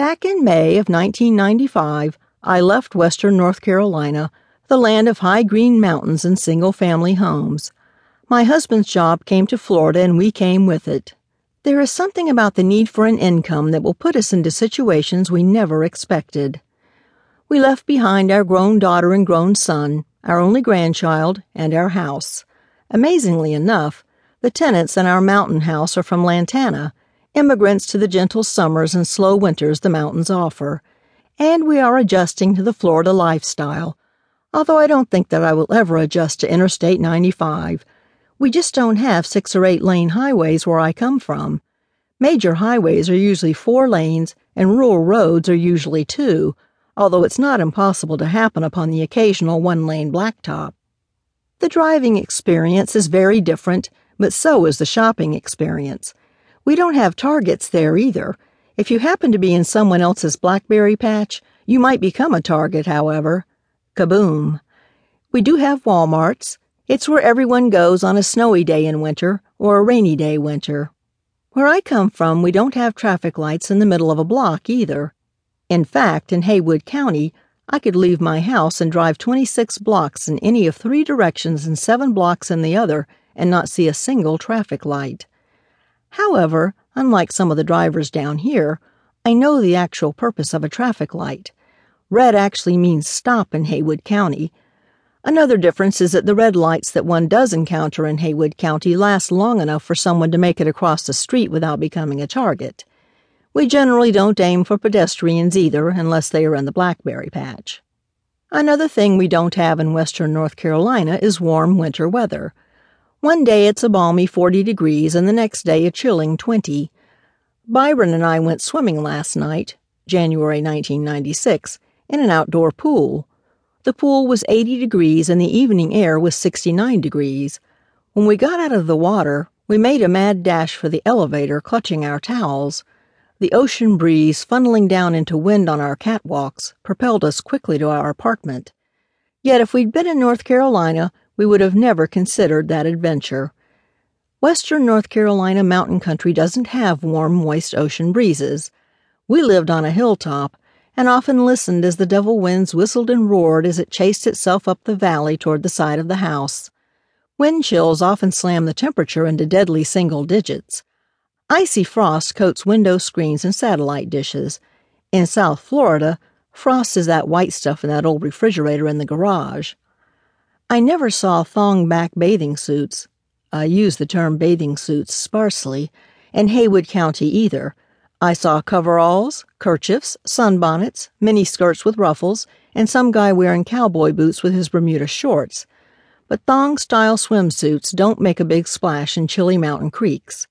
Back in May of 1995, I left Western North Carolina, the land of high green mountains and single family homes. My husband's job came to Florida and we came with it. There is something about the need for an income that will put us into situations we never expected. We left behind our grown daughter and grown son, our only grandchild, and our house. Amazingly enough, the tenants in our mountain house are from Lantana, immigrants to the gentle summers and slow winters the mountains offer, and we are adjusting to the Florida lifestyle, although I don't think that I will ever adjust to Interstate 95. We just don't have six or eight lane highways where I come from. Major highways are usually four lanes and rural roads are usually two although it's not impossible to happen upon the occasional one lane blacktop. The driving experience is very different, but so is the shopping experience. We don't have targets there either. If you happen to be in someone else's blackberry patch, you might become a target, however. Kaboom. We do have Walmarts. It's where everyone goes on a snowy day in winter or a rainy day winter. Where I come from, we don't have traffic lights in the middle of a block either. In fact, in Haywood County, I could leave my house and drive 26 blocks in any of three directions and seven blocks in the other and not see a single traffic light. However, unlike some of the drivers down here, I know the actual purpose of a traffic light. Red actually means stop in Haywood County. Another difference is that the red lights that one does encounter in Haywood County last long enough for someone to make it across the street without becoming a target. We generally don't aim for pedestrians either unless they are in the blackberry patch. Another thing we don't have in western North Carolina is warm winter weather. One day it's a balmy 40 degrees and the next day a chilling 20. Byron and I went swimming last night, January 1996, in an outdoor pool. The pool was 80 degrees and the evening air was 69 degrees. When we got out of the water, we made a mad dash for the elevator, clutching our towels. The ocean breeze funneling down into wind on our catwalks propelled us quickly to our apartment. Yet if we'd been in North Carolina, we would have never considered that adventure. Western North Carolina mountain country doesn't have warm, moist ocean breezes. We lived on a hilltop and often listened as the devil winds whistled and roared as it chased itself up the valley toward the side of the house. Wind chills often slam the temperature into deadly single digits. Icy frost coats window screens and satellite dishes. In South Florida, frost is that white stuff in that old refrigerator in the garage. I never saw thong back bathing suits I use the term bathing suits sparsely in Haywood County either. I saw coveralls, kerchiefs, sunbonnets, mini skirts with ruffles, and some guy wearing cowboy boots with his Bermuda shorts. But thong style swimsuits don't make a big splash in chilly mountain creeks.